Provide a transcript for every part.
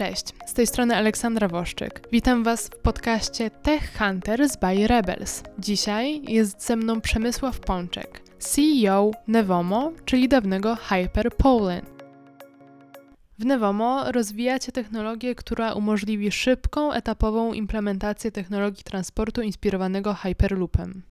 Cześć, z tej strony Aleksandra Woszczyk. Witam Was w podcaście Tech Hunters by Rebels. Dzisiaj jest ze mną Przemysław Pączek, CEO Nevomo, czyli dawnego Hyper Poland. W Nevomo rozwijacie technologię, która umożliwi szybką, etapową implementację technologii transportu inspirowanego Hyperloopem.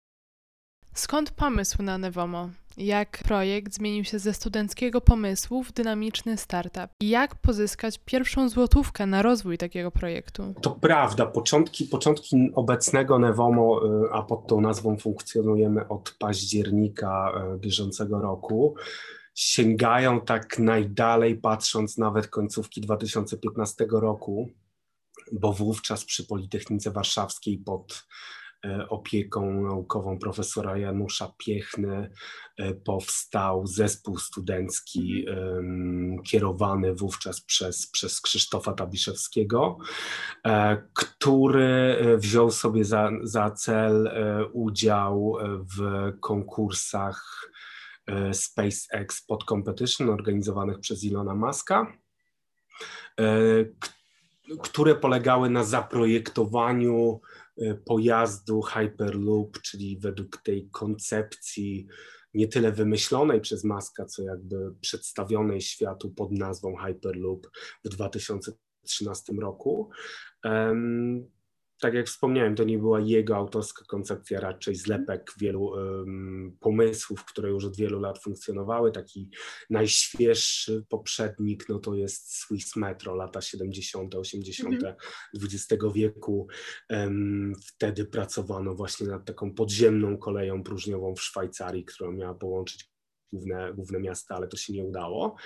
Skąd pomysł na Nevomo? Jak projekt zmienił się ze studenckiego pomysłu w dynamiczny startup? I jak pozyskać pierwszą złotówkę na rozwój takiego projektu? To prawda, początki, początki obecnego Nevomo, y, a pod tą nazwą funkcjonujemy od października y, bieżącego roku, sięgają tak najdalej, patrząc nawet końcówki 2015 roku, bo wówczas przy Politechnice Warszawskiej pod opieką naukową profesora Janusza Piechny e, powstał zespół studencki kierowany wówczas przez, przez Krzysztofa Tabiszewskiego, e, który wziął sobie za, za cel udział w konkursach SpaceX pod competition organizowanych przez Ilona Maska, które polegały na zaprojektowaniu E, pojazdu Hyperloop, czyli według tej koncepcji nie tyle wymyślonej przez Maska, co jakby przedstawionej światu pod nazwą Hyperloop w 2013 roku tak jak wspomniałem, to nie była jego autorska koncepcja, raczej zlepek wielu um, pomysłów, które już od wielu lat funkcjonowały. Taki najświeższy poprzednik no to jest Swiss Metro, lata 70., 80. Mhm. XX wieku. Um, wtedy pracowano właśnie nad taką podziemną koleją próżniową w Szwajcarii, która miała połączyć główne, główne miasta, ale to się nie udało.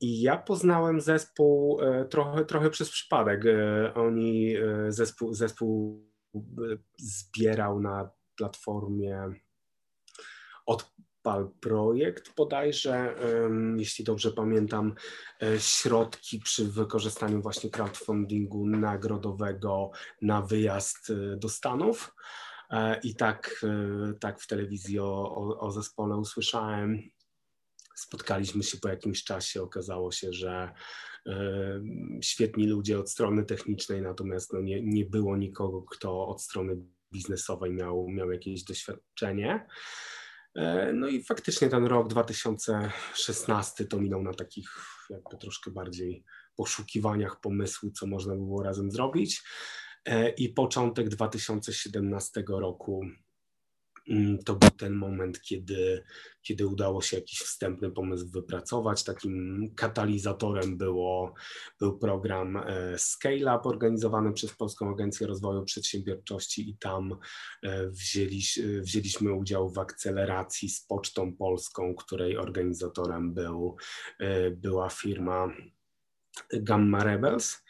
I ja poznałem zespół e, trochę, trochę przez przypadek. E, oni, e, zespół, zespół zbierał na platformie Odpal Projekt bodajże, jeśli dobrze pamiętam, środki przy wykorzystaniu właśnie crowdfundingu nagrodowego na wyjazd do Stanów. E, I tak, e, tak w telewizji o, o, zespole usłyszałem. Spotkaliśmy się po jakimś czasie, okazało się, że y, świetni ludzie od strony technicznej, natomiast no nie, nie było nikogo, kto od strony biznesowej miał, miał jakieś doświadczenie. No i faktycznie ten rok 2016 to minął na takich jakby troszkę bardziej poszukiwaniach pomysłu, co można by było razem zrobić. E, i początek 2017 roku mm, to był ten moment, kiedy, kiedy udało się jakiś wstępny pomysł wypracować. Takim katalizatorem było, był program e, Scale Up organizowany przez Polską Agencję Rozwoju Przedsiębiorczości i tam e, wzięli, wzięliśmy udział w akceleracji z Pocztą Polską, której organizatorem był, była firma Gamma Rebels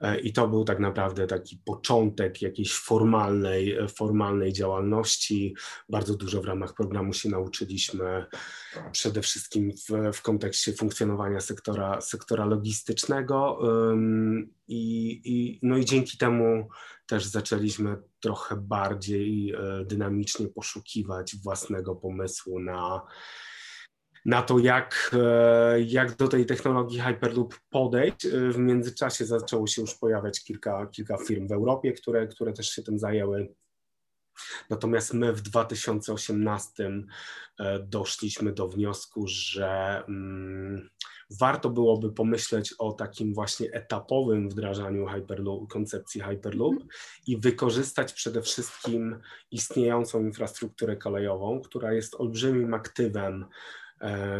e, i to był tak naprawdę taki początek jakiejś formalnej, formalnej działalności. Bardzo dużo w ramach programu się nauczyliśmy, przede wszystkim w, w kontekście funkcjonowania sektora, sektora logistycznego i, i, no i dzięki temu też zaczęliśmy trochę bardziej e, dynamicznie poszukiwać własnego pomysłu na na to, jak, e, jak do tej technologii Hyperloop podejść. E, w międzyczasie zaczęło się już pojawiać kilka, kilka firm w Europie, które, które też się tym zajęły. Natomiast my w 2018 e, doszliśmy do wniosku, że mm, warto byłoby pomyśleć o takim właśnie etapowym wdrażaniu Hyperloop, koncepcji Hyperloop i wykorzystać przede wszystkim istniejącą infrastrukturę kolejową, która jest olbrzymim aktywem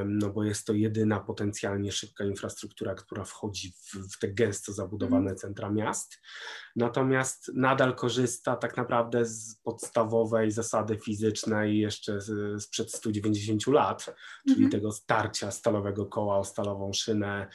no bo jest to jedyna potencjalnie szybka infrastruktura, która wchodzi w, w te gęsto zabudowane mhm. centra miast. Natomiast nadal korzysta tak naprawdę z podstawowej zasady fizycznej jeszcze sprzed 190 lat, czyli mhm. tego starcia stalowego koła o stalową szynę,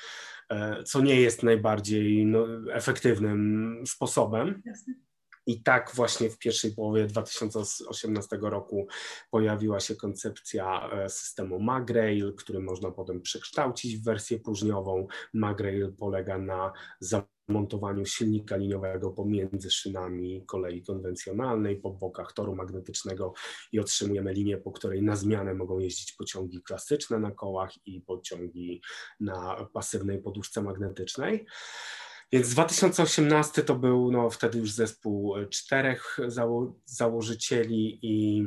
e, co nie jest najbardziej no, efektywnym sposobem. Jasne I tak właśnie w pierwszej połowie 2018 roku pojawiła się koncepcja e, systemu Magrail, który można potem przekształcić w wersję próżniową. Magrail polega na zamontowaniu silnika liniowego pomiędzy szynami kolei konwencjonalnej po bokach toru magnetycznego i otrzymujemy linię, po której na zmianę mogą jeździć pociągi klasyczne na kołach i pociągi na pasywnej poduszce magnetycznej. Więc 2018 to był no, wtedy już zespół e, czterech zało założycieli i,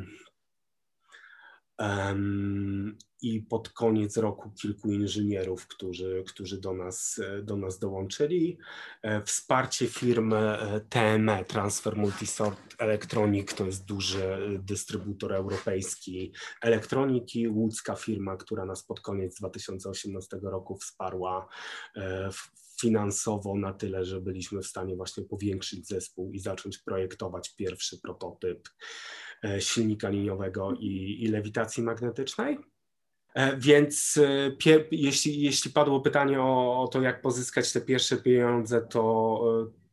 um, i pod koniec roku kilku inżynierów, którzy, którzy do, nas, e, do nas dołączyli. E, wsparcie firmy TME, Transfer Multisort Electronic, to jest duży dystrybutor europejski elektroniki, łódzka firma, która nas pod koniec 2018 roku wsparła w finansowo na tyle, że byliśmy w stanie właśnie powiększyć zespół i zacząć projektować pierwszy prototyp e, silnika liniowego i, i lewitacji magnetycznej. E, więc e, jeśli, jeśli padło pytanie o, o, to, jak pozyskać te pierwsze pieniądze, to,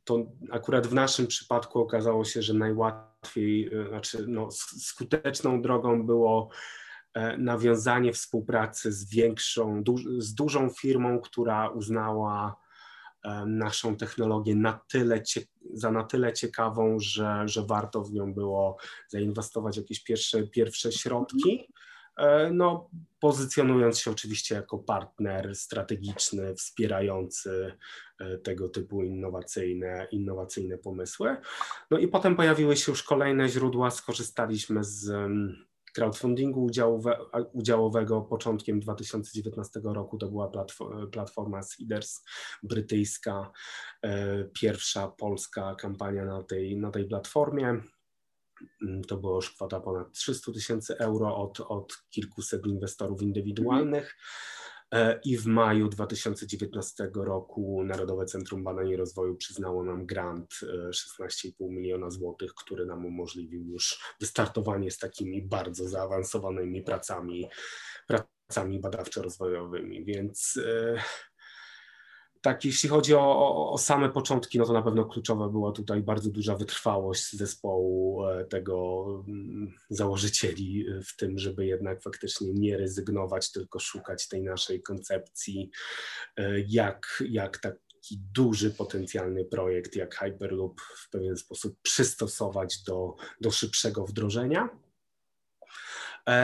to akurat w naszym przypadku okazało się, że najłatwiej, znaczy no, skuteczną drogą było nawiązanie współpracy z większą, z dużą firmą, która uznała naszą technologię na tyle, za na tyle ciekawą, że, że warto w nią było zainwestować jakieś pierwsze, pierwsze środki. E, no, pozycjonując się oczywiście jako partner strategiczny, wspierający e, tego typu innowacyjne, innowacyjne pomysły. No i potem pojawiły się już kolejne źródła, skorzystaliśmy z crowdfundingu udziałowe, udziałowego początkiem 2019 roku. To była platforma Seeders brytyjska, e, pierwsza polska kampania na tej, na tej platformie. Mm, to była już kwota ponad 300 tysięcy euro od, od kilkuset inwestorów indywidualnych. E, I w maju 2019 roku Narodowe Centrum Badań i Rozwoju przyznało nam grant 16,5 e, miliona złotych, który nam umożliwił już wystartowanie z takimi bardzo zaawansowanymi pracami, pracami badawczo-rozwojowymi. Więc e, tak, jeśli chodzi o, o, o, same początki, no to na pewno kluczowa była tutaj bardzo duża wytrwałość zespołu e, tego mm, założycieli e, w tym, żeby jednak faktycznie nie rezygnować, tylko szukać tej naszej koncepcji, e, jak, jak taki duży potencjalny projekt jak Hyperloop w pewien sposób przystosować do, do szybszego wdrożenia.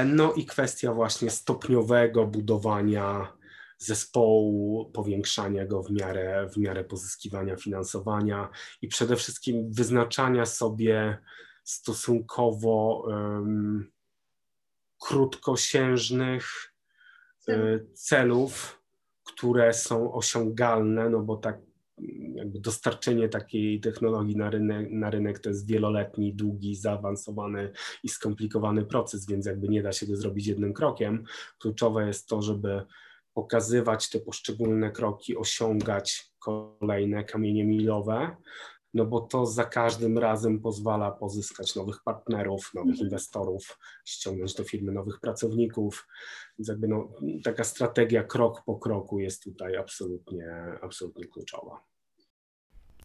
No i kwestia właśnie stopniowego budowania zespołu, powiększania go w miarę, w miarę pozyskiwania finansowania i przede wszystkim wyznaczania sobie stosunkowo um, krótkosiężnych y, celów, które są osiągalne, no bo tak jakby dostarczenie takiej technologii na rynek, na rynek to jest wieloletni, długi, zaawansowany i skomplikowany proces, więc jakby nie da się go zrobić jednym krokiem. Kluczowe jest to, żeby pokazywać te poszczególne kroki, osiągać kolejne kamienie milowe, no bo to za każdym razem pozwala pozyskać nowych partnerów, nowych mhm. inwestorów, ściągnąć do firmy nowych pracowników. Więc jakby no, taka strategia krok po kroku jest tutaj absolutnie, absolutnie kluczowa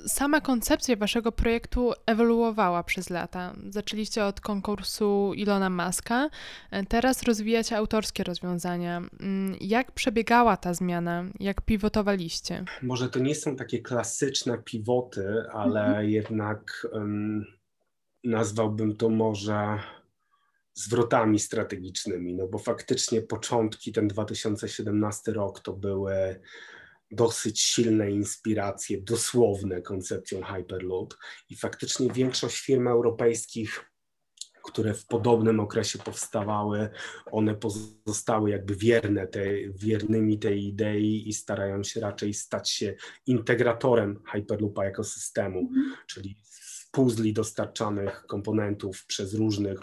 sama koncepcja waszego projektu ewoluowała przez lata. Zaczęliście od konkursu Ilona Maska, teraz rozwijacie autorskie rozwiązania. Mm, jak przebiegała ta zmiana? Jak pivotowaliście? Może to nie są takie klasyczne pivoty, ale mhm. jednak um, nazwałbym to może zwrotami strategicznymi, no bo faktycznie początki, ten 2017 rok to były dosyć silne inspiracje dosłowne koncepcją Hyperloop i faktycznie większość firm europejskich które w podobnym okresie powstawały, one pozostały jakby wierne tej, wiernymi tej idei i starają się raczej stać się integratorem Hyperloopa jako systemu, mm. czyli z puzli dostarczanych komponentów przez różnych,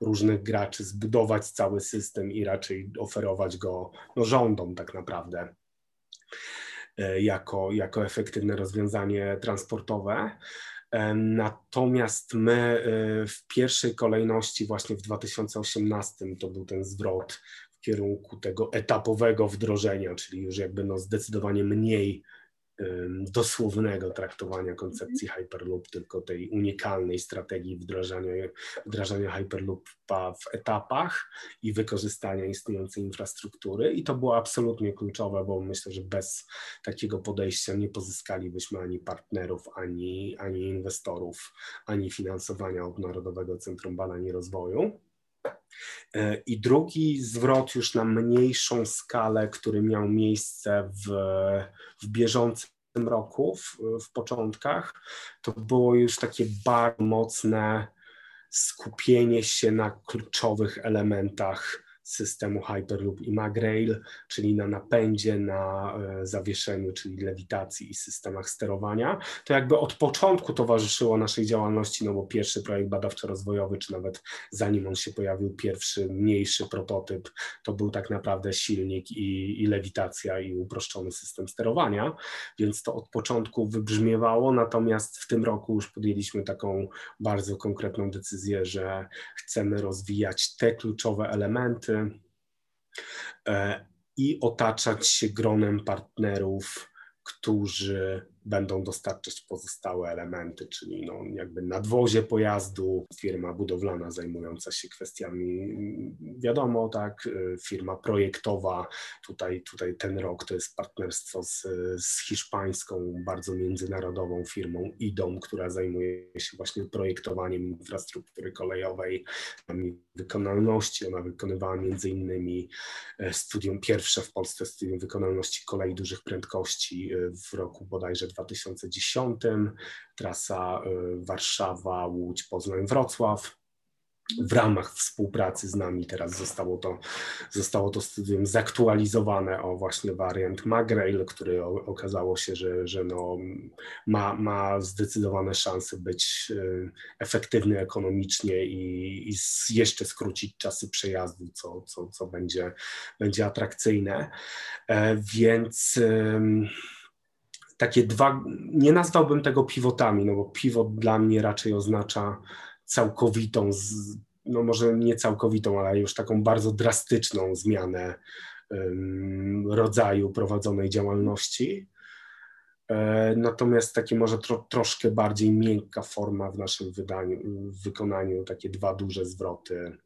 różnych graczy zbudować cały system i raczej oferować go no, rządom tak naprawdę. E, jako, jako efektywne rozwiązanie transportowe. E, natomiast my e, w pierwszej kolejności, właśnie w 2018, to był ten zwrot w kierunku tego etapowego wdrożenia, czyli już jakby no zdecydowanie mniej dosłownego traktowania koncepcji Hyperloop, tylko tej unikalnej strategii wdrażania, wdrażania Hyperloopa w etapach i wykorzystania istniejącej infrastruktury. I to było absolutnie kluczowe, bo myślę, że bez takiego podejścia nie pozyskalibyśmy ani partnerów, ani, ani inwestorów, ani finansowania od Narodowego Centrum Badań i Rozwoju. E, I drugi zwrot już na mniejszą skalę, który miał miejsce w, w bieżącym roku, w, w początkach, to było już takie bardzo mocne skupienie się na kluczowych elementach systemu Hyperloop i Magrail, czyli na napędzie, na e, zawieszeniu, czyli lewitacji i systemach sterowania. To jakby od początku towarzyszyło naszej działalności, no bo pierwszy projekt badawczo-rozwojowy, czy nawet zanim on się pojawił, pierwszy mniejszy prototyp, to był tak naprawdę silnik i, i lewitacja i uproszczony system sterowania, więc to od początku wybrzmiewało, natomiast w tym roku już podjęliśmy taką bardzo konkretną decyzję, że chcemy rozwijać te kluczowe elementy, E, i otaczać się gronem partnerów, którzy będą dostarczać pozostałe elementy, czyli no jakby nadwozie pojazdu, firma budowlana zajmująca się kwestiami, wiadomo, tak, firma projektowa, tutaj, tutaj ten rok to jest partnerstwo z, z hiszpańską, bardzo międzynarodową firmą IDOM, która zajmuje się właśnie projektowaniem infrastruktury kolejowej, wykonalności, ona wykonywała między innymi e, studium, pierwsze w Polsce studium wykonalności kolei dużych prędkości e, w roku bodajże 2010, trasa y, Warszawa, Łódź, Poznań, Wrocław. W ramach współpracy z nami teraz zostało to, zostało to studium zaktualizowane o właśnie wariant Magrail, który okazało się, że, że no ma, ma zdecydowane szanse być y, efektywny ekonomicznie i, i jeszcze skrócić czasy przejazdu, co, co, co będzie, będzie atrakcyjne. E, więc takie dwa, nie nazwałbym tego pivotami, no bo pivot dla mnie raczej oznacza całkowitą, no może nie całkowitą, ale już taką bardzo drastyczną zmianę um, rodzaju prowadzonej działalności. E, natomiast takie może tro, troszkę bardziej miękka forma w naszym wydaniu, w wykonaniu, takie dwa duże zwroty,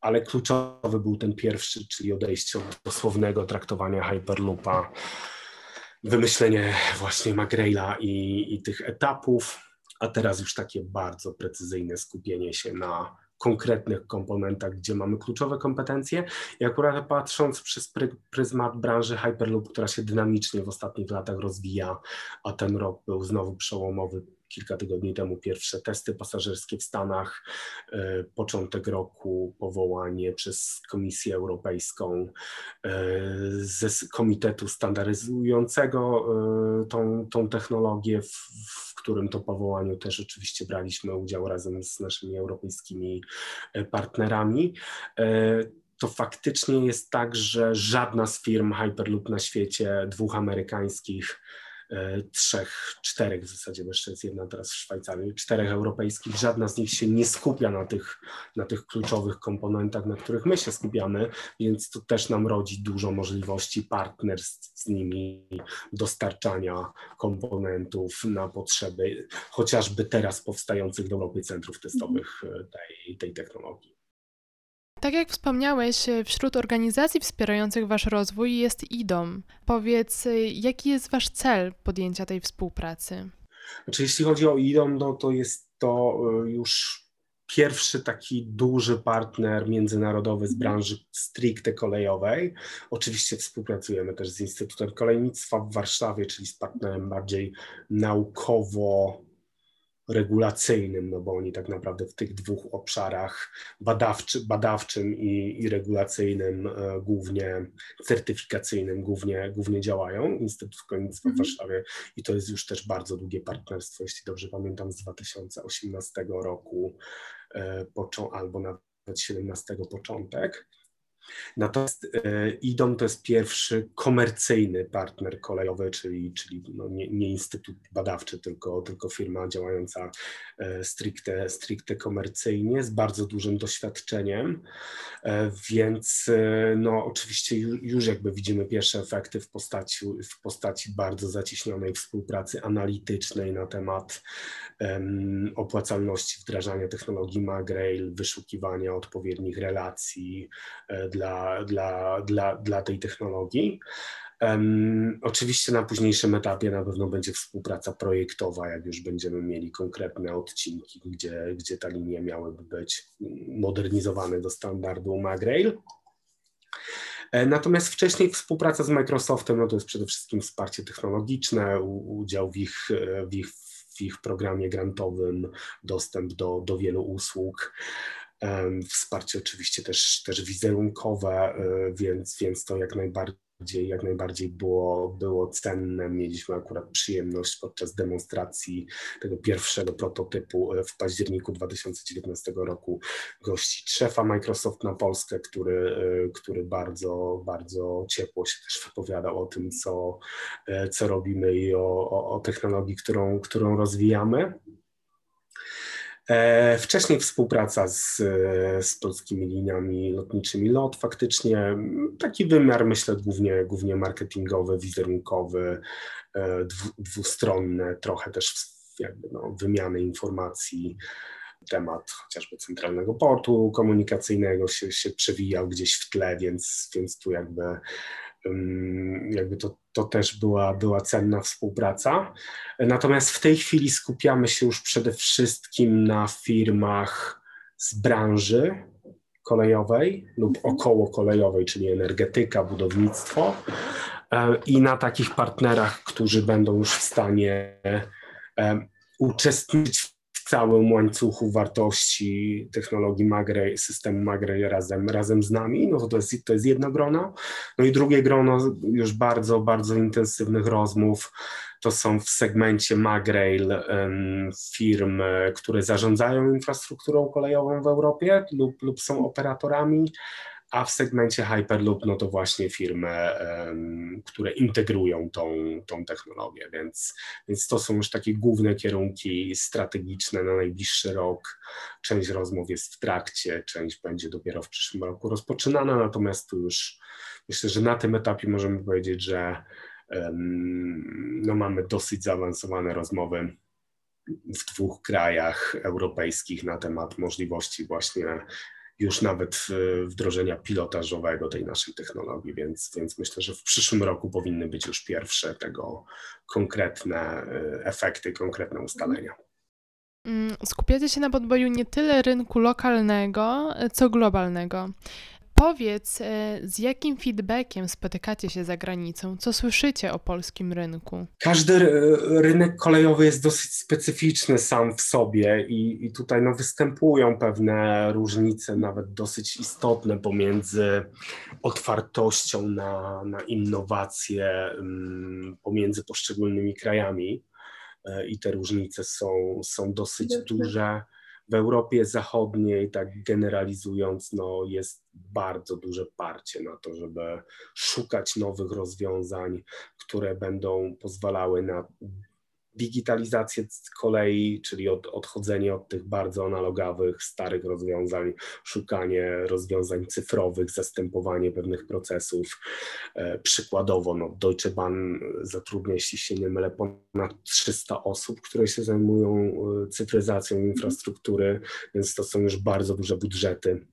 ale kluczowy był ten pierwszy, czyli odejście od dosłownego traktowania Hyperloopa wymyślenie właśnie Magraila i, i tych etapów, a teraz już takie bardzo precyzyjne skupienie się na konkretnych komponentach, gdzie mamy kluczowe kompetencje. I akurat patrząc przez pryzmat branży Hyperloop, która się dynamicznie w ostatnich latach rozwija, a ten rok był znowu przełomowy kilka tygodni temu pierwsze testy pasażerskie w Stanach, e, początek roku powołanie przez Komisję Europejską e, ze komitetu standaryzującego e, tą, tą technologię, w, w którym to powołaniu też oczywiście braliśmy udział razem z naszymi europejskimi partnerami. To faktycznie jest tak, że żadna z firm Hyperloop na świecie, dwóch amerykańskich, trzech, czterech w zasadzie, bo jeszcze jest jedna teraz w Szwajcarii, czterech europejskich, żadna z nich się nie skupia na tych, na tych kluczowych komponentach, na których my się skupiamy, więc to też nam rodzi dużo możliwości partnerstw z nimi, dostarczania komponentów na potrzeby chociażby teraz powstających w Europie centrów testowych e, tej, tej technologii. Tak jak wspomniałeś, e, wśród organizacji wspierających Wasz rozwój jest IDOM. Powiedz, e, jaki jest Wasz cel podjęcia tej współpracy? Znaczy, jeśli chodzi o IDOM, no to jest to e, już pierwszy taki duży partner międzynarodowy z mhm. branży stricte kolejowej. Oczywiście współpracujemy też z Instytutem Kolejnictwa w Warszawie, czyli z partnerem bardziej naukowo regulacyjnym, no bo oni tak naprawdę w tych dwóch obszarach badawczy, badawczym i, i regulacyjnym, e, głównie certyfikacyjnym, głównie, głównie działają. Instytut Szkolnictwa w mhm. Warszawie i to jest już też bardzo długie partnerstwo, jeśli dobrze pamiętam, z 2018 roku e, albo nawet 17 początek. Natomiast e, IDOM to jest pierwszy komercyjny partner kolejowy, czyli, czyli no nie, nie, instytut badawczy, tylko, tylko firma działająca e, stricte, stricte komercyjnie, z bardzo dużym doświadczeniem, e, więc no, oczywiście już jakby widzimy pierwsze efekty w postaci, w postaci bardzo zacieśnionej współpracy analitycznej na temat um, opłacalności wdrażania technologii MagRail, wyszukiwania odpowiednich relacji dla dla, dla, dla, tej technologii. Um, oczywiście na późniejszym etapie na pewno będzie współpraca projektowa, jak już będziemy mieli konkretne odcinki, gdzie, gdzie ta linia miałaby być modernizowane do standardu MagRail. E, natomiast wcześniej współpraca z Microsoftem no to jest przede wszystkim wsparcie technologiczne, udział w ich, w ich, w ich programie grantowym, dostęp do, do wielu usług. Wsparcie oczywiście też, też wizerunkowe, e, więc, więc to jak najbardziej, jak najbardziej było, było cenne. Mieliśmy akurat przyjemność podczas demonstracji tego pierwszego prototypu e, w październiku 2019 roku gościć szefa Microsoft na Polskę, który, e, który bardzo, bardzo ciepło się też wypowiadał o tym, co, co robimy i o, o, o technologii, którą, którą rozwijamy. E, wcześniej współpraca z, z polskimi liniami lotniczymi LOT, faktycznie taki wymiar, myślę, głównie, głównie marketingowy, wizerunkowy, e, dwustronny, trochę też jakby no, wymiany informacji. Temat chociażby centralnego portu komunikacyjnego się, się przewijał gdzieś w tle, więc, więc tu jakby jakby to, to też była, była cenna współpraca. Natomiast w tej chwili skupiamy się już przede wszystkim na firmach z branży kolejowej lub mhm. około kolejowej, czyli energetyka, budownictwo e, i na takich partnerach, którzy będą już w stanie e, uczestniczyć całym łańcuchu wartości technologii Magrej, systemu Magrej razem, razem z nami, no to, to, jest, to jest jedno grono. No i drugie grono już bardzo, bardzo intensywnych rozmów to są w segmencie Magrail um, firm, które zarządzają infrastrukturą kolejową w Europie lub, lub są operatorami, a w segmencie Hyperloop no to właśnie firmy, które integrują tą, tą technologię, więc, więc to są już takie główne kierunki strategiczne na najbliższy rok. Część rozmów jest w trakcie, część będzie dopiero w przyszłym roku rozpoczynana, natomiast tu już myślę, że na tym etapie możemy powiedzieć, że no mamy dosyć zaawansowane rozmowy w dwóch krajach europejskich na temat możliwości właśnie już nawet wdrożenia pilotażowego tej naszej technologii, więc, więc myślę, że w przyszłym roku powinny być już pierwsze tego konkretne y, efekty, konkretne ustalenia. Mm, skupiacie się na podboju nie tyle rynku lokalnego, co globalnego. Powiedz, e, z jakim feedbackiem spotykacie się za granicą? Co słyszycie o polskim rynku? Każdy rynek kolejowy jest dosyć specyficzny sam w sobie i, i tutaj no, występują pewne różnice, nawet dosyć istotne pomiędzy otwartością na, na innowacje mm, pomiędzy poszczególnymi krajami. E, I te różnice są, są dosyć duże w Europie Zachodniej, tak generalizując, no jest bardzo duże parcie na to, żeby szukać nowych rozwiązań, które będą pozwalały na digitalizację kolei, czyli od, odchodzenie od tych bardzo analogowych, starych rozwiązań, szukanie rozwiązań cyfrowych, zastępowanie pewnych procesów. E, przykładowo, no, Deutsche Bahn zatrudnia, jeśli się nie mylę, ponad 300 osób, które się zajmują e, cyfryzacją infrastruktury, więc to są już bardzo duże budżety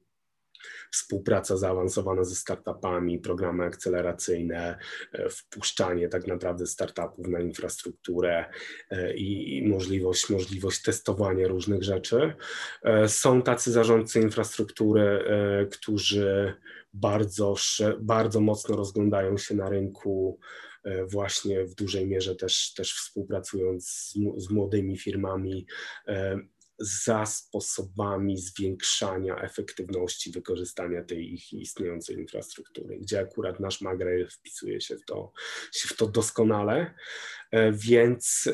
współpraca zaawansowana ze startupami, programy akceleracyjne, e, wpuszczanie tak naprawdę startupów na infrastrukturę e, i, możliwość, możliwość testowania różnych rzeczy. E, są tacy zarządcy infrastruktury, którzy bardzo, bardzo mocno rozglądają się na rynku właśnie w dużej mierze też, też współpracując z, z młodymi firmami za sposobami zwiększania efektywności wykorzystania tej ich istniejącej infrastruktury, gdzie akurat nasz Magrail wpisuje się w to, się w to doskonale, e, więc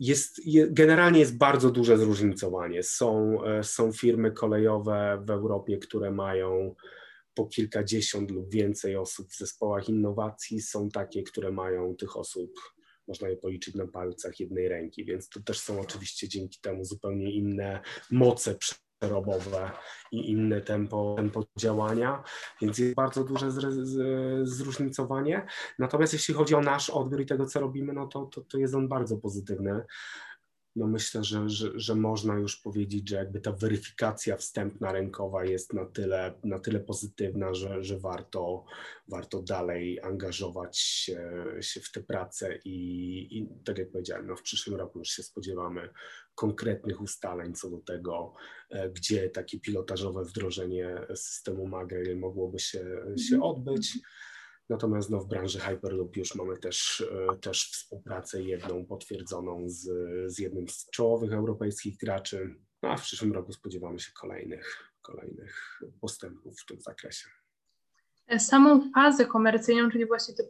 jest, generalnie jest bardzo duże zróżnicowanie. Są, e, są firmy kolejowe w Europie, które mają po kilkadziesiąt lub więcej osób w zespołach innowacji. Są takie, które mają tych osób, można je policzyć na palcach jednej ręki, więc to też są oczywiście dzięki temu zupełnie inne moce przerobowe i inne tempo, tempo działania, więc jest bardzo duże zróżnicowanie. Natomiast jeśli chodzi o nasz odbiór i tego, co robimy, no to, to, to jest on bardzo pozytywny no myślę, że, że, że można już powiedzieć, że jakby ta weryfikacja wstępna rynkowa jest na tyle, na tyle pozytywna, że, że warto, warto dalej angażować się, się w tę pracę i, i tak jak powiedziałem, no w przyszłym roku już się spodziewamy konkretnych ustaleń co do tego, e, gdzie takie pilotażowe wdrożenie systemu Magrel mogłoby się, się mhm. odbyć. Natomiast no, w branży Hyperloop już mamy też, e, też współpracę jedną potwierdzoną z, z jednym z czołowych europejskich graczy, no, a w przyszłym roku spodziewamy się kolejnych, kolejnych postępów w tym zakresie. Samą fazę komercyjną, czyli właśnie to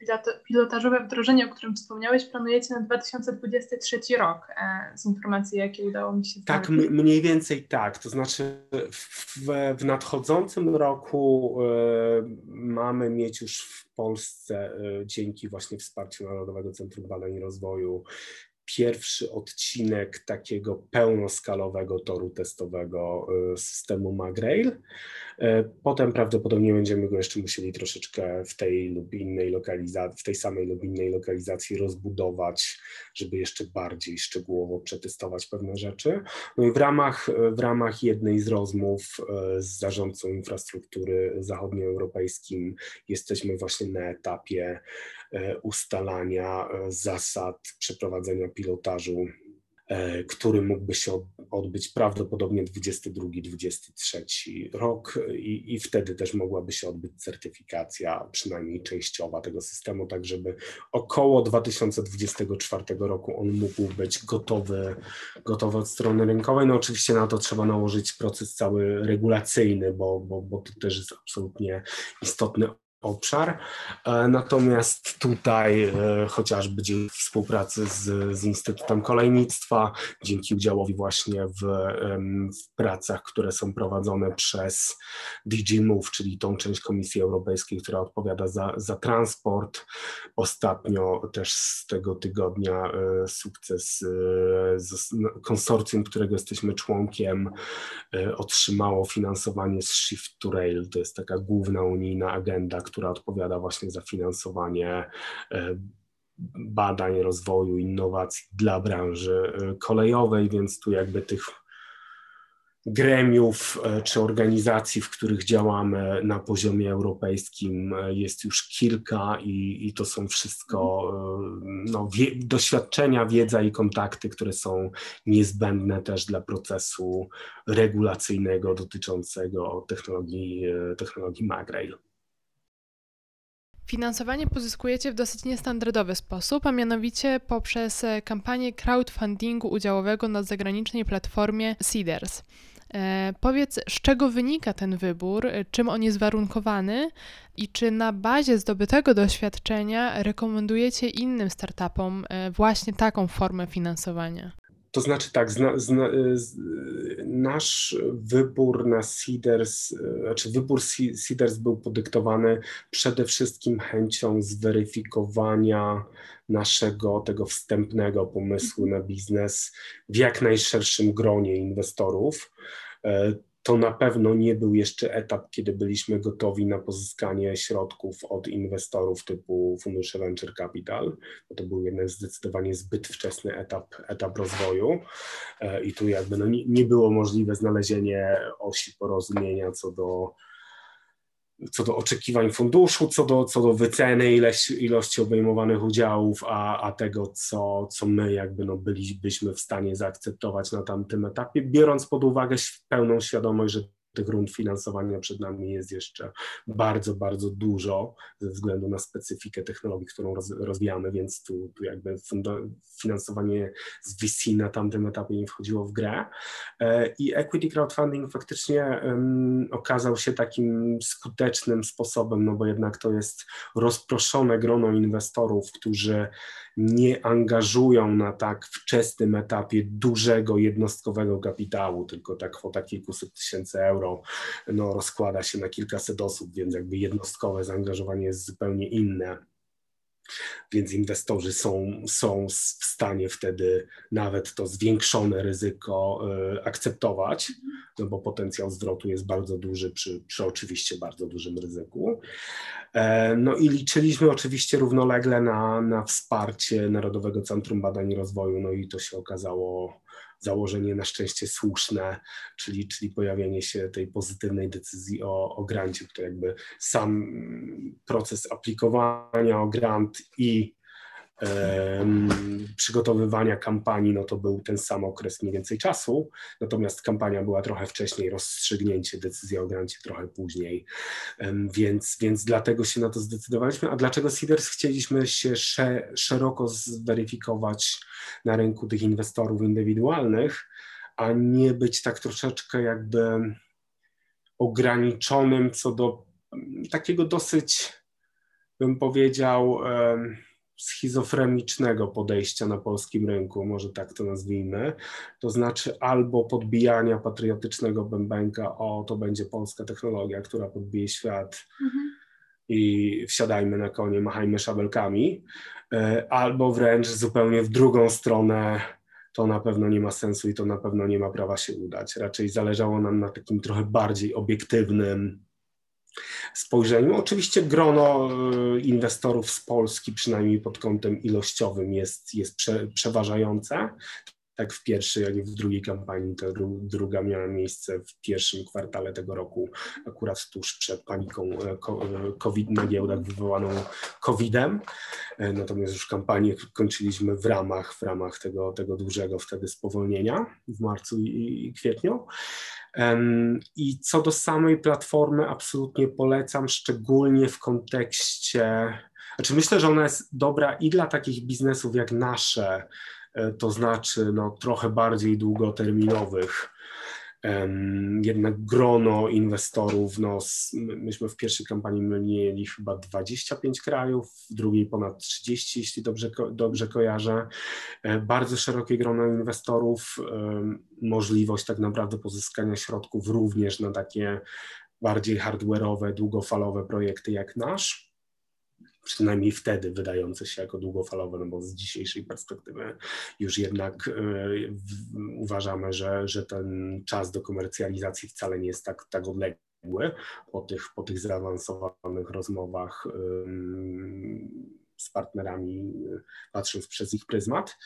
pilotażowe wdrożenie, o którym wspomniałeś, planujecie na 2023 rok, e, z informacji, jakie udało mi się Tak, mniej więcej tak. To znaczy w, w nadchodzącym roku y, mamy mieć już w Polsce y, dzięki właśnie wsparciu Narodowego Centrum Badań i Rozwoju pierwszy odcinek takiego pełnoskalowego toru testowego y, systemu Magrail. E, potem prawdopodobnie będziemy go jeszcze musieli troszeczkę w tej lub innej lokalizacji, w tej samej lub innej lokalizacji rozbudować, żeby jeszcze bardziej szczegółowo przetestować pewne rzeczy. No i w ramach, w ramach jednej z rozmów e, z zarządcą infrastruktury zachodnioeuropejskim jesteśmy właśnie na etapie ustalania zasad przeprowadzenia pilotażu E, który mógłby się odbyć prawdopodobnie 22-23 rok i, i wtedy też mogłaby się odbyć certyfikacja, przynajmniej częściowa tego systemu, tak żeby około 2024 roku on mógł być gotowy, gotowy od strony rynkowej. No oczywiście na to trzeba nałożyć proces cały regulacyjny, bo, bo, bo to też jest absolutnie istotny obszar. E, natomiast tutaj e, chociażby dzięki współpracy z, z Instytutem Kolejnictwa, dzięki udziałowi właśnie w, w, pracach, które są prowadzone przez DG Move, czyli tą część Komisji Europejskiej, która odpowiada za, za transport. Ostatnio też z tego tygodnia e, sukces z konsorcjum, którego jesteśmy członkiem, otrzymało finansowanie z Shift to Rail. To jest taka główna unijna agenda, która odpowiada właśnie za finansowanie e, badań, rozwoju, innowacji dla branży e, kolejowej, więc tu jakby tych gremiów e, czy organizacji, w których działamy na poziomie europejskim jest już kilka i, i to są wszystko no, wie, doświadczenia, wiedza i kontakty, które są niezbędne też dla procesu regulacyjnego dotyczącego technologii, technologii MagRail. Finansowanie pozyskujecie w dosyć niestandardowy sposób, a mianowicie poprzez e, kampanię crowdfundingu udziałowego na zagranicznej platformie Seeders. E, powiedz, z czego wynika ten wybór, e, czym on jest warunkowany i czy na bazie zdobytego doświadczenia rekomendujecie innym startupom e, właśnie taką formę finansowania? To znaczy tak, zna, zna, z, nasz wybór na Seeders, znaczy wybór Seeders był podyktowany przede wszystkim chęcią zweryfikowania naszego tego wstępnego pomysłu na biznes w jak najszerszym gronie inwestorów. To na pewno nie był jeszcze etap, kiedy byliśmy gotowi na pozyskanie środków od inwestorów typu fundusze Venture Capital, to był jednak zdecydowanie zbyt wczesny etap, etap rozwoju. E, i tu jakby no nie, nie było możliwe znalezienie osi porozumienia co do co do oczekiwań funduszu, co do, co do wyceny ileś, ilości obejmowanych udziałów, a, a tego, co, co my jakby no bylibyśmy w stanie zaakceptować na tamtym etapie, biorąc pod uwagę pełną świadomość, że tych rund finansowania przed nami jest jeszcze bardzo, bardzo dużo ze względu na specyfikę technologii, którą rozwijamy, więc tu, tu jakby finansowanie z VC na tamtym etapie nie wchodziło w grę. E, I equity crowdfunding faktycznie um, okazał się takim skutecznym sposobem, no bo jednak to jest rozproszone grono inwestorów, którzy nie angażują na tak wczesnym etapie dużego jednostkowego kapitału, tylko ta kwota kilkuset tysięcy euro no, rozkłada się na kilkaset osób, więc jakby jednostkowe zaangażowanie jest zupełnie inne. Więc inwestorzy są, są w stanie wtedy nawet to zwiększone ryzyko y, akceptować, no bo potencjał zwrotu jest bardzo duży przy, przy oczywiście bardzo dużym ryzyku. E, no i liczyliśmy oczywiście równolegle na, na wsparcie Narodowego Centrum Badań i Rozwoju, no i to się okazało założenie na szczęście słuszne, czyli, czyli pojawienie się tej pozytywnej decyzji o, o grancie, to jakby sam proces aplikowania o grant i przygotowywania kampanii, no to był ten sam okres mniej więcej czasu, natomiast kampania była trochę wcześniej, rozstrzygnięcie, decyzja o grancie trochę później, więc, więc dlatego się na to zdecydowaliśmy. A dlaczego Seeders chcieliśmy się szeroko zweryfikować na rynku tych inwestorów indywidualnych, a nie być tak troszeczkę jakby ograniczonym co do takiego dosyć, bym powiedział, schizofrenicznego podejścia na polskim rynku, może tak to nazwijmy, to znaczy albo podbijania patriotycznego bębenka, o to będzie polska technologia, która podbije świat mhm. i wsiadajmy na konie, machajmy szabelkami, e, albo wręcz zupełnie w drugą stronę, to na pewno nie ma sensu i to na pewno nie ma prawa się udać. Raczej zależało nam na takim trochę bardziej obiektywnym, spojrzeniu. Oczywiście grono e, inwestorów z Polski, przynajmniej pod kątem ilościowym, jest, jest prze, przeważające. Tak w pierwszej, jak i w drugiej kampanii. Ta druga miała miejsce w pierwszym kwartale tego roku, akurat tuż przed paniką e, e, COVID na giełdach wywołaną COVID-em. Natomiast już kampanię kończyliśmy w ramach, w ramach tego, tego dużego wtedy spowolnienia w marcu i, i kwietniu. I co do samej platformy, absolutnie polecam, szczególnie w kontekście. Znaczy, myślę, że ona jest dobra i dla takich biznesów jak nasze, e, to znaczy no, trochę bardziej długoterminowych, jednak grono inwestorów, no, myśmy w pierwszej kampanii mieli chyba 25 krajów, w drugiej ponad 30, jeśli dobrze, dobrze kojarzę. E, bardzo szerokie grono inwestorów, możliwość tak naprawdę pozyskania środków również na takie bardziej hardware'owe, długofalowe projekty jak nasz przynajmniej wtedy wydające się jako długofalowe, no bo z dzisiejszej perspektywy już jednak y, uważamy, że, że ten czas do komercjalizacji wcale nie jest tak, tak odległy po tych, po tych zaawansowanych rozmowach. Z partnerami, patrząc przez ich pryzmat.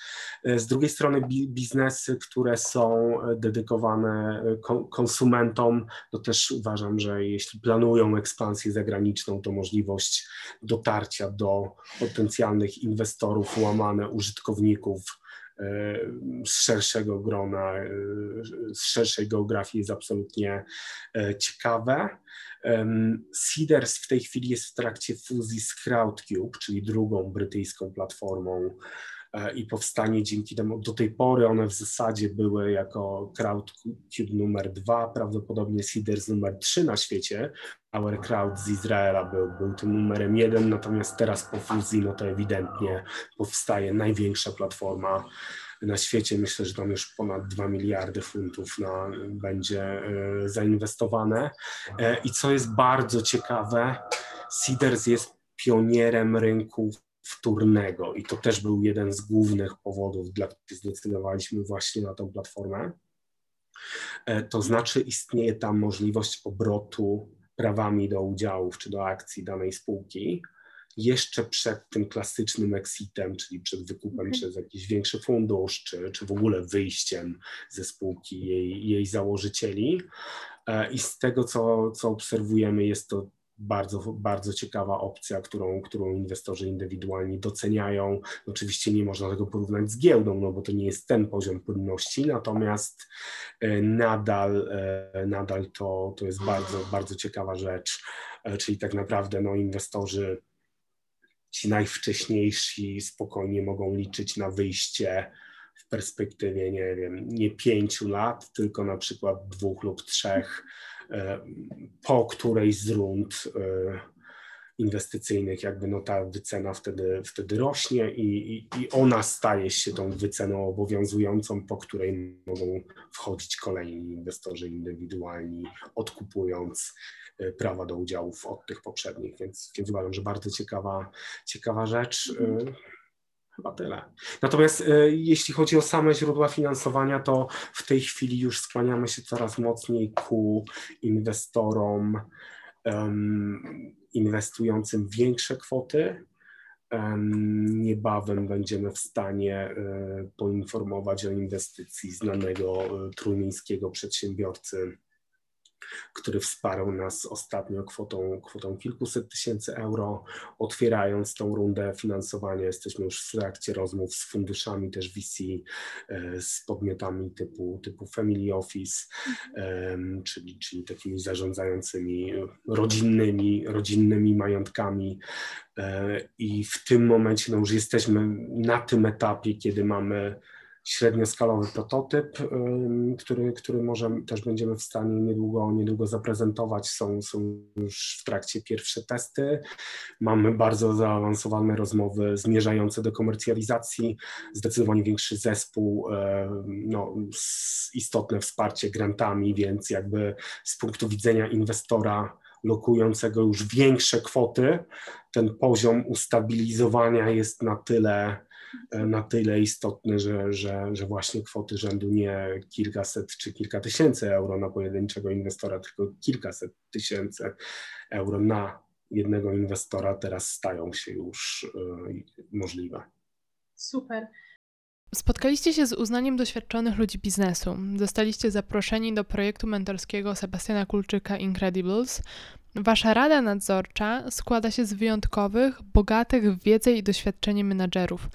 Z drugiej strony biznesy, które są dedykowane konsumentom, to też uważam, że jeśli planują ekspansję zagraniczną, to możliwość dotarcia do potencjalnych inwestorów, łamane użytkowników, e, z szerszego grona, e, z szerszej geografii jest absolutnie e, ciekawe. Seeders w tej chwili jest w trakcie fuzji z Crowdcube, czyli drugą brytyjską platformą e, i powstanie dzięki temu, do tej pory one w zasadzie były jako Crowdcube numer dwa, prawdopodobnie Seeders numer trzy na świecie. Our Crowd z Izraela był, był tym numerem jeden, natomiast teraz po fuzji, no to ewidentnie powstaje największa platforma na świecie. Myślę, że tam już ponad 2 miliardy funtów na, będzie e, zainwestowane. E, I co jest bardzo ciekawe, Seeders jest pionierem rynku wtórnego i to też był jeden z głównych powodów, dla których zdecydowaliśmy właśnie na tę platformę. E, to znaczy istnieje tam możliwość obrotu prawami do udziałów czy do akcji danej spółki, jeszcze przed tym klasycznym exitem, czyli przed wykupem okay. przez jakiś większy fundusz, czy, czy w ogóle wyjściem ze spółki jej, jej założycieli. E, I z tego, co, co obserwujemy, jest to bardzo, bardzo ciekawa opcja, którą, którą inwestorzy indywidualni doceniają. Oczywiście nie można tego porównać z giełdą, no bo to nie jest ten poziom płynności, natomiast e, nadal, e, nadal to, to jest bardzo, bardzo ciekawa rzecz. Czyli tak naprawdę no, inwestorzy ci najwcześniejsi spokojnie mogą liczyć na wyjście w perspektywie, nie wiem, nie pięciu lat, tylko na przykład dwóch lub trzech, e, po której z rund e, inwestycyjnych, jakby no ta wycena wtedy, wtedy rośnie i, i, i ona staje się tą wyceną obowiązującą, po której mogą wchodzić kolejni inwestorzy indywidualni, odkupując prawa do udziałów od tych poprzednich, więc, więc uważam, że bardzo ciekawa, ciekawa rzecz. E, chyba tyle. Natomiast e, jeśli chodzi o same źródła finansowania, to w tej chwili już skłaniamy się coraz mocniej ku inwestorom inwestującym większe kwoty. Niebawem będziemy w stanie e, poinformować o inwestycji znanego e, trójmiejskiego przedsiębiorcy który wsparł nas ostatnio kwotą, kwotą kilkuset tysięcy euro. Otwierając tą rundę finansowania, jesteśmy już w trakcie rozmów z funduszami też VC, e, z podmiotami typu, typu Family Office, czyli, czyli takimi zarządzającymi rodzinnymi, rodzinnymi majątkami. E, I w tym momencie no już jesteśmy na tym etapie, kiedy mamy średnioskalowy prototyp, który, który może też będziemy w stanie niedługo, niedługo zaprezentować. Są, są już w trakcie pierwsze testy. Mamy bardzo zaawansowane rozmowy zmierzające do komercjalizacji, zdecydowanie większy zespół, no, istotne wsparcie grantami, więc jakby z punktu widzenia inwestora lokującego już większe kwoty, ten poziom ustabilizowania jest na tyle E, na tyle istotny, że, że, że właśnie kwoty rzędu nie kilkaset czy kilka tysięcy euro na pojedynczego inwestora, tylko kilkaset tysięcy euro na jednego inwestora teraz stają się już e, możliwe. Super. Spotkaliście się z uznaniem doświadczonych ludzi biznesu. Zostaliście zaproszeni do projektu mentorskiego Sebastiana Kulczyka Incredibles. Wasza rada nadzorcza składa się z wyjątkowych, bogatych w wiedzę i doświadczenie menadżerów.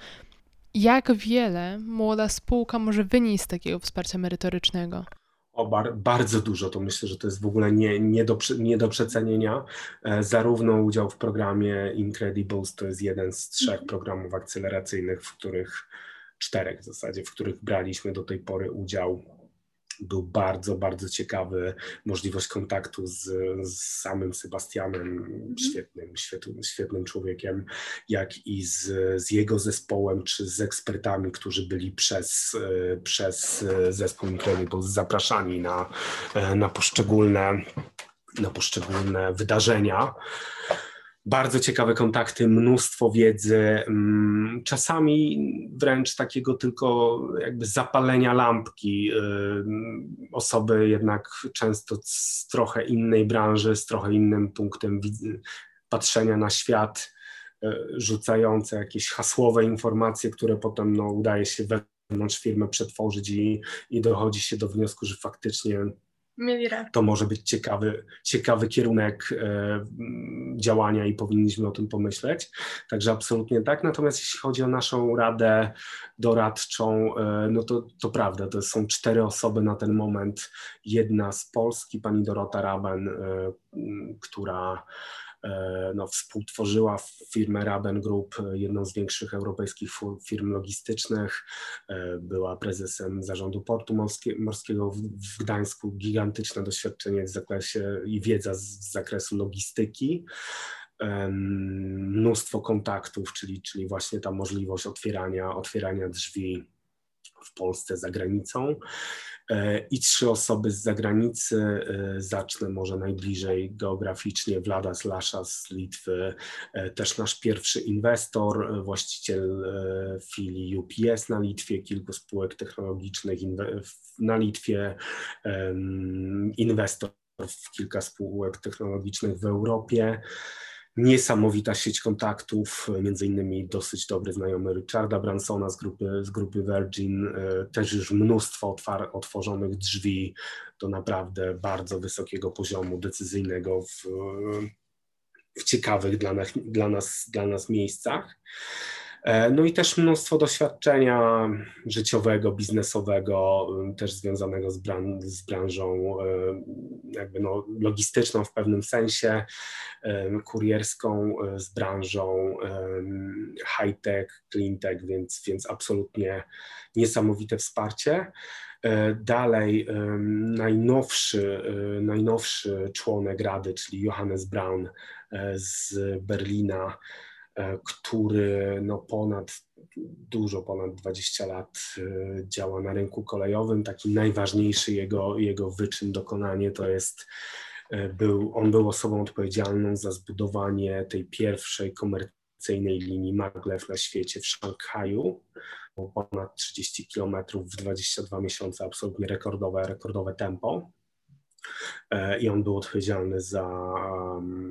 Jak wiele młoda spółka może wynieść z takiego wsparcia merytorycznego? O, bar, bardzo dużo, to myślę, że to jest w ogóle nie, nie, do, nie do przecenienia. E, zarówno udział w programie Incredibles to jest jeden z trzech mhm. programów akceleracyjnych, w których czterech w zasadzie, w których braliśmy do tej pory udział był bardzo, bardzo ciekawy. Możliwość kontaktu z, z samym Sebastianem, mhm. świetnym, świetnym, świetnym człowiekiem, jak i z, z jego zespołem, czy z ekspertami, którzy byli przez, przez zespół Incredibles zapraszani na, na poszczególne na poszczególne wydarzenia bardzo ciekawe kontakty, mnóstwo wiedzy, mm, czasami wręcz takiego tylko jakby zapalenia lampki. Y, osoby jednak często z trochę innej branży, z trochę innym punktem patrzenia na świat, y, rzucające jakieś hasłowe informacje, które potem no, udaje się wewnątrz firmy przetworzyć i, i dochodzi się do wniosku, że faktycznie To może być ciekawy, ciekawy kierunek e, działania i powinniśmy o tym pomyśleć. Także absolutnie tak. Natomiast jeśli chodzi o naszą radę doradczą, e, no to, to prawda, to są cztery osoby na ten moment. Jedna z Polski, pani Dorota Raben, e, która no, współtworzyła firmę Raben Group, jedną z większych europejskich firm logistycznych, e, była prezesem zarządu portu morskiego w Gdańsku, gigantyczne doświadczenie w zakresie i wiedza z zakresu logistyki. Mnóstwo kontaktów, czyli, czyli właśnie ta możliwość otwierania, otwierania drzwi w Polsce za granicą. E, i trzy osoby z zagranicy. E, zacznę może najbliżej geograficznie Vlada Slasza z Litwy, e, też nasz pierwszy inwestor, właściciel filii UPS na Litwie, kilku spółek technologicznych na Litwie, inwestor w kilka spółek technologicznych w Europie niesamowita sieć kontaktów, między innymi dosyć dobry znajomy Richarda Bransona z grupy, z grupy Virgin, e, też już mnóstwo otworzonych drzwi do naprawdę bardzo wysokiego poziomu decyzyjnego w, w ciekawych dla nas, dla, nas, dla nas miejscach. E, no i też mnóstwo doświadczenia życiowego, biznesowego, też związanego z, bran z branżą jakby no, logistyczną w pewnym sensie, kurierską, z branżą high-tech, clean-tech, więc, więc absolutnie niesamowite wsparcie. E, dalej najnowszy, e, najnowszy członek Rady, czyli Johannes Braun e, z Berlina, który no ponad, dużo ponad 20 lat działa na rynku kolejowym. Taki najważniejszy jego, jego wyczyn, dokonanie to jest był, on był osobą odpowiedzialną za zbudowanie tej pierwszej komercyjnej linii maglev na świecie w Szanghaju ponad 30 km w 22 miesiące, absolutnie rekordowe, rekordowe tempo. E, I on był odpowiedzialny za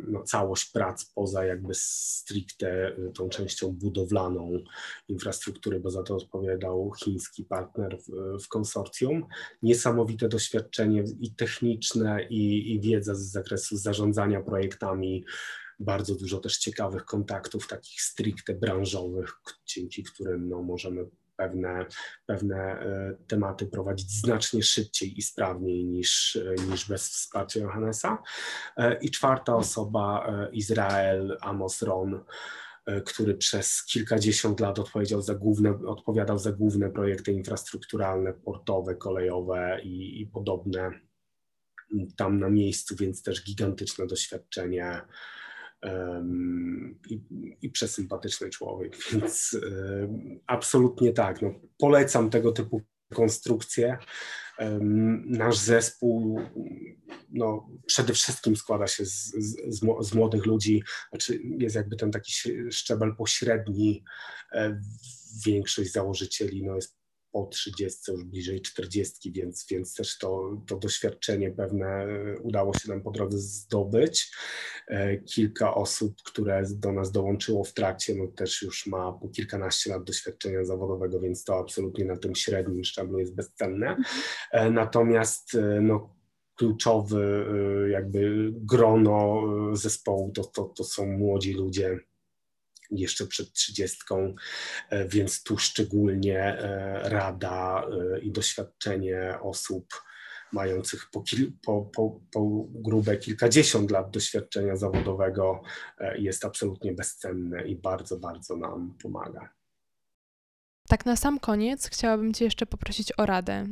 no, całość prac poza jakby stricte y, tą częścią budowlaną infrastruktury, bo za to odpowiadał chiński partner w, w konsorcjum. Niesamowite doświadczenie i techniczne, i, i wiedza z zakresu zarządzania projektami, bardzo dużo też ciekawych kontaktów, takich stricte branżowych, dzięki którym no, możemy pewne, pewne e, tematy prowadzić znacznie szybciej i sprawniej niż, niż bez wsparcia Johannesa. E, I czwarta osoba, e, Izrael Amos Ron, który przez kilkadziesiąt lat odpowiedział za główne, odpowiadał za główne projekty infrastrukturalne, portowe, kolejowe i, i podobne tam na miejscu, więc też gigantyczne doświadczenie i, i przesympatyczny człowiek, więc absolutnie tak. No, polecam tego typu konstrukcje. Nasz zespół no, przede wszystkim składa się z, z, z, młodych ludzi, znaczy jest jakby ten taki szczebel pośredni. E, większość założycieli no, jest po 30, już bliżej 40, więc, więc też to, to doświadczenie pewne udało się nam po drodze zdobyć. E, kilka osób, które do nas dołączyło w trakcie, no też już ma po kilkanaście lat doświadczenia zawodowego, więc to absolutnie na tym średnim szczeblu jest bezcenne. E, natomiast e, no, kluczowy jakby grono zespołu to, to, to są młodzi ludzie, jeszcze przed trzydziestką, e, więc tu szczególnie e, rada e, i doświadczenie osób mających po, kil, po, po, po grube kilkadziesiąt lat doświadczenia zawodowego jest absolutnie bezcenne i bardzo, bardzo nam pomaga. Tak na sam koniec chciałabym Cię jeszcze poprosić o radę.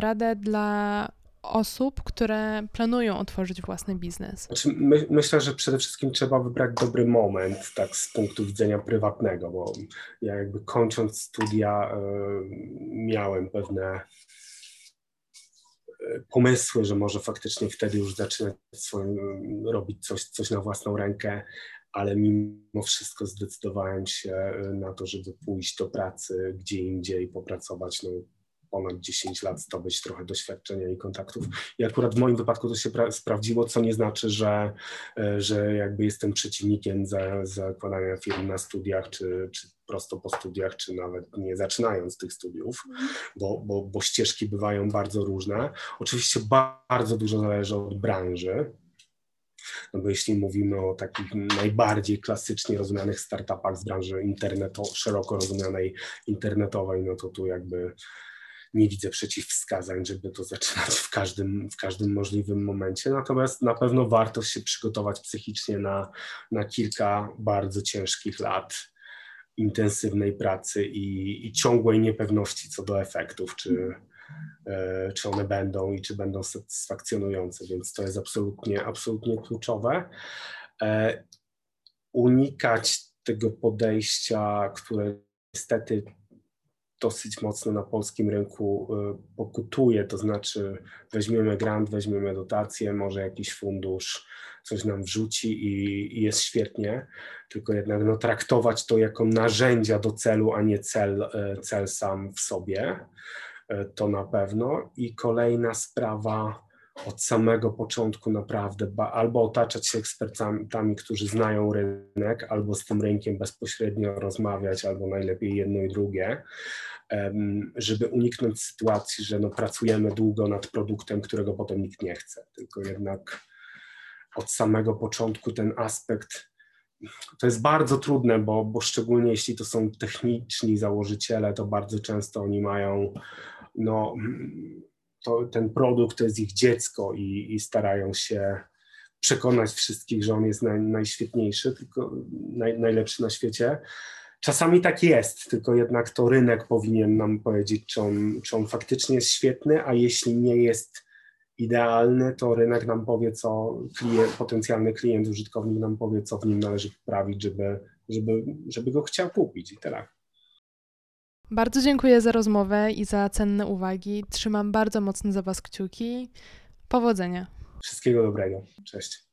Radę dla osób, które planują otworzyć własny biznes? Znaczy, my, myślę, że przede wszystkim trzeba wybrać dobry moment, tak z punktu widzenia prywatnego, bo ja jakby kończąc studia y, miałem pewne y, pomysły, że może faktycznie wtedy już zaczynać swoim, robić coś, coś na własną rękę, ale mimo wszystko zdecydowałem się na to, żeby pójść do pracy gdzie indziej, popracować no, ponad 10 lat zdobyć trochę doświadczenia i kontaktów. I akurat w moim wypadku to się sprawdziło, co nie znaczy, że, e, że jakby jestem przeciwnikiem za, zakładania firm na studiach, czy, czy prosto po studiach, czy nawet nie zaczynając tych studiów, bo, bo, bo ścieżki bywają bardzo różne. Oczywiście bardzo dużo zależy od branży, no bo jeśli mówimy o takich najbardziej klasycznie rozumianych startupach z branży internetu, szeroko rozumianej internetowej, no to tu jakby nie widzę przeciwwskazań, żeby to zaczynać w każdym, w każdym możliwym momencie. Natomiast na pewno warto się przygotować psychicznie na, na kilka bardzo ciężkich lat intensywnej pracy i, i ciągłej niepewności co do efektów, czy, e, czy one będą i czy będą satysfakcjonujące, więc to jest absolutnie, absolutnie kluczowe. E, unikać tego podejścia, które niestety dosyć mocno na polskim rynku y, pokutuje, to znaczy weźmiemy grant, weźmiemy dotację, może jakiś fundusz coś nam wrzuci i, i, jest świetnie, tylko jednak no, traktować to jako narzędzia do celu, a nie cel, y, cel sam w sobie, y, to na pewno. I kolejna sprawa, od samego początku naprawdę albo otaczać się ekspertami, którzy znają rynek, albo z tym rynkiem bezpośrednio rozmawiać, albo najlepiej jedno i drugie, żeby uniknąć sytuacji, że no pracujemy długo nad produktem, którego potem nikt nie chce, tylko jednak od samego początku ten aspekt to jest bardzo trudne, bo, bo szczególnie jeśli to są techniczni założyciele, to bardzo często oni mają, no, to, ten produkt to jest ich dziecko i, i starają się przekonać wszystkich, że on jest naj, najświetniejszy, tylko naj, najlepszy na świecie. Czasami tak jest, tylko jednak to rynek powinien nam powiedzieć, czy on, czy on faktycznie jest świetny, a jeśli nie jest idealny, to rynek nam powie, co klient, potencjalny klient, użytkownik nam powie, co w nim należy poprawić, żeby, żeby, żeby go chciał kupić i tyle. Bardzo dziękuję za rozmowę i za cenne uwagi. Trzymam bardzo mocno za Was kciuki. Powodzenia. Wszystkiego dobrego. Cześć.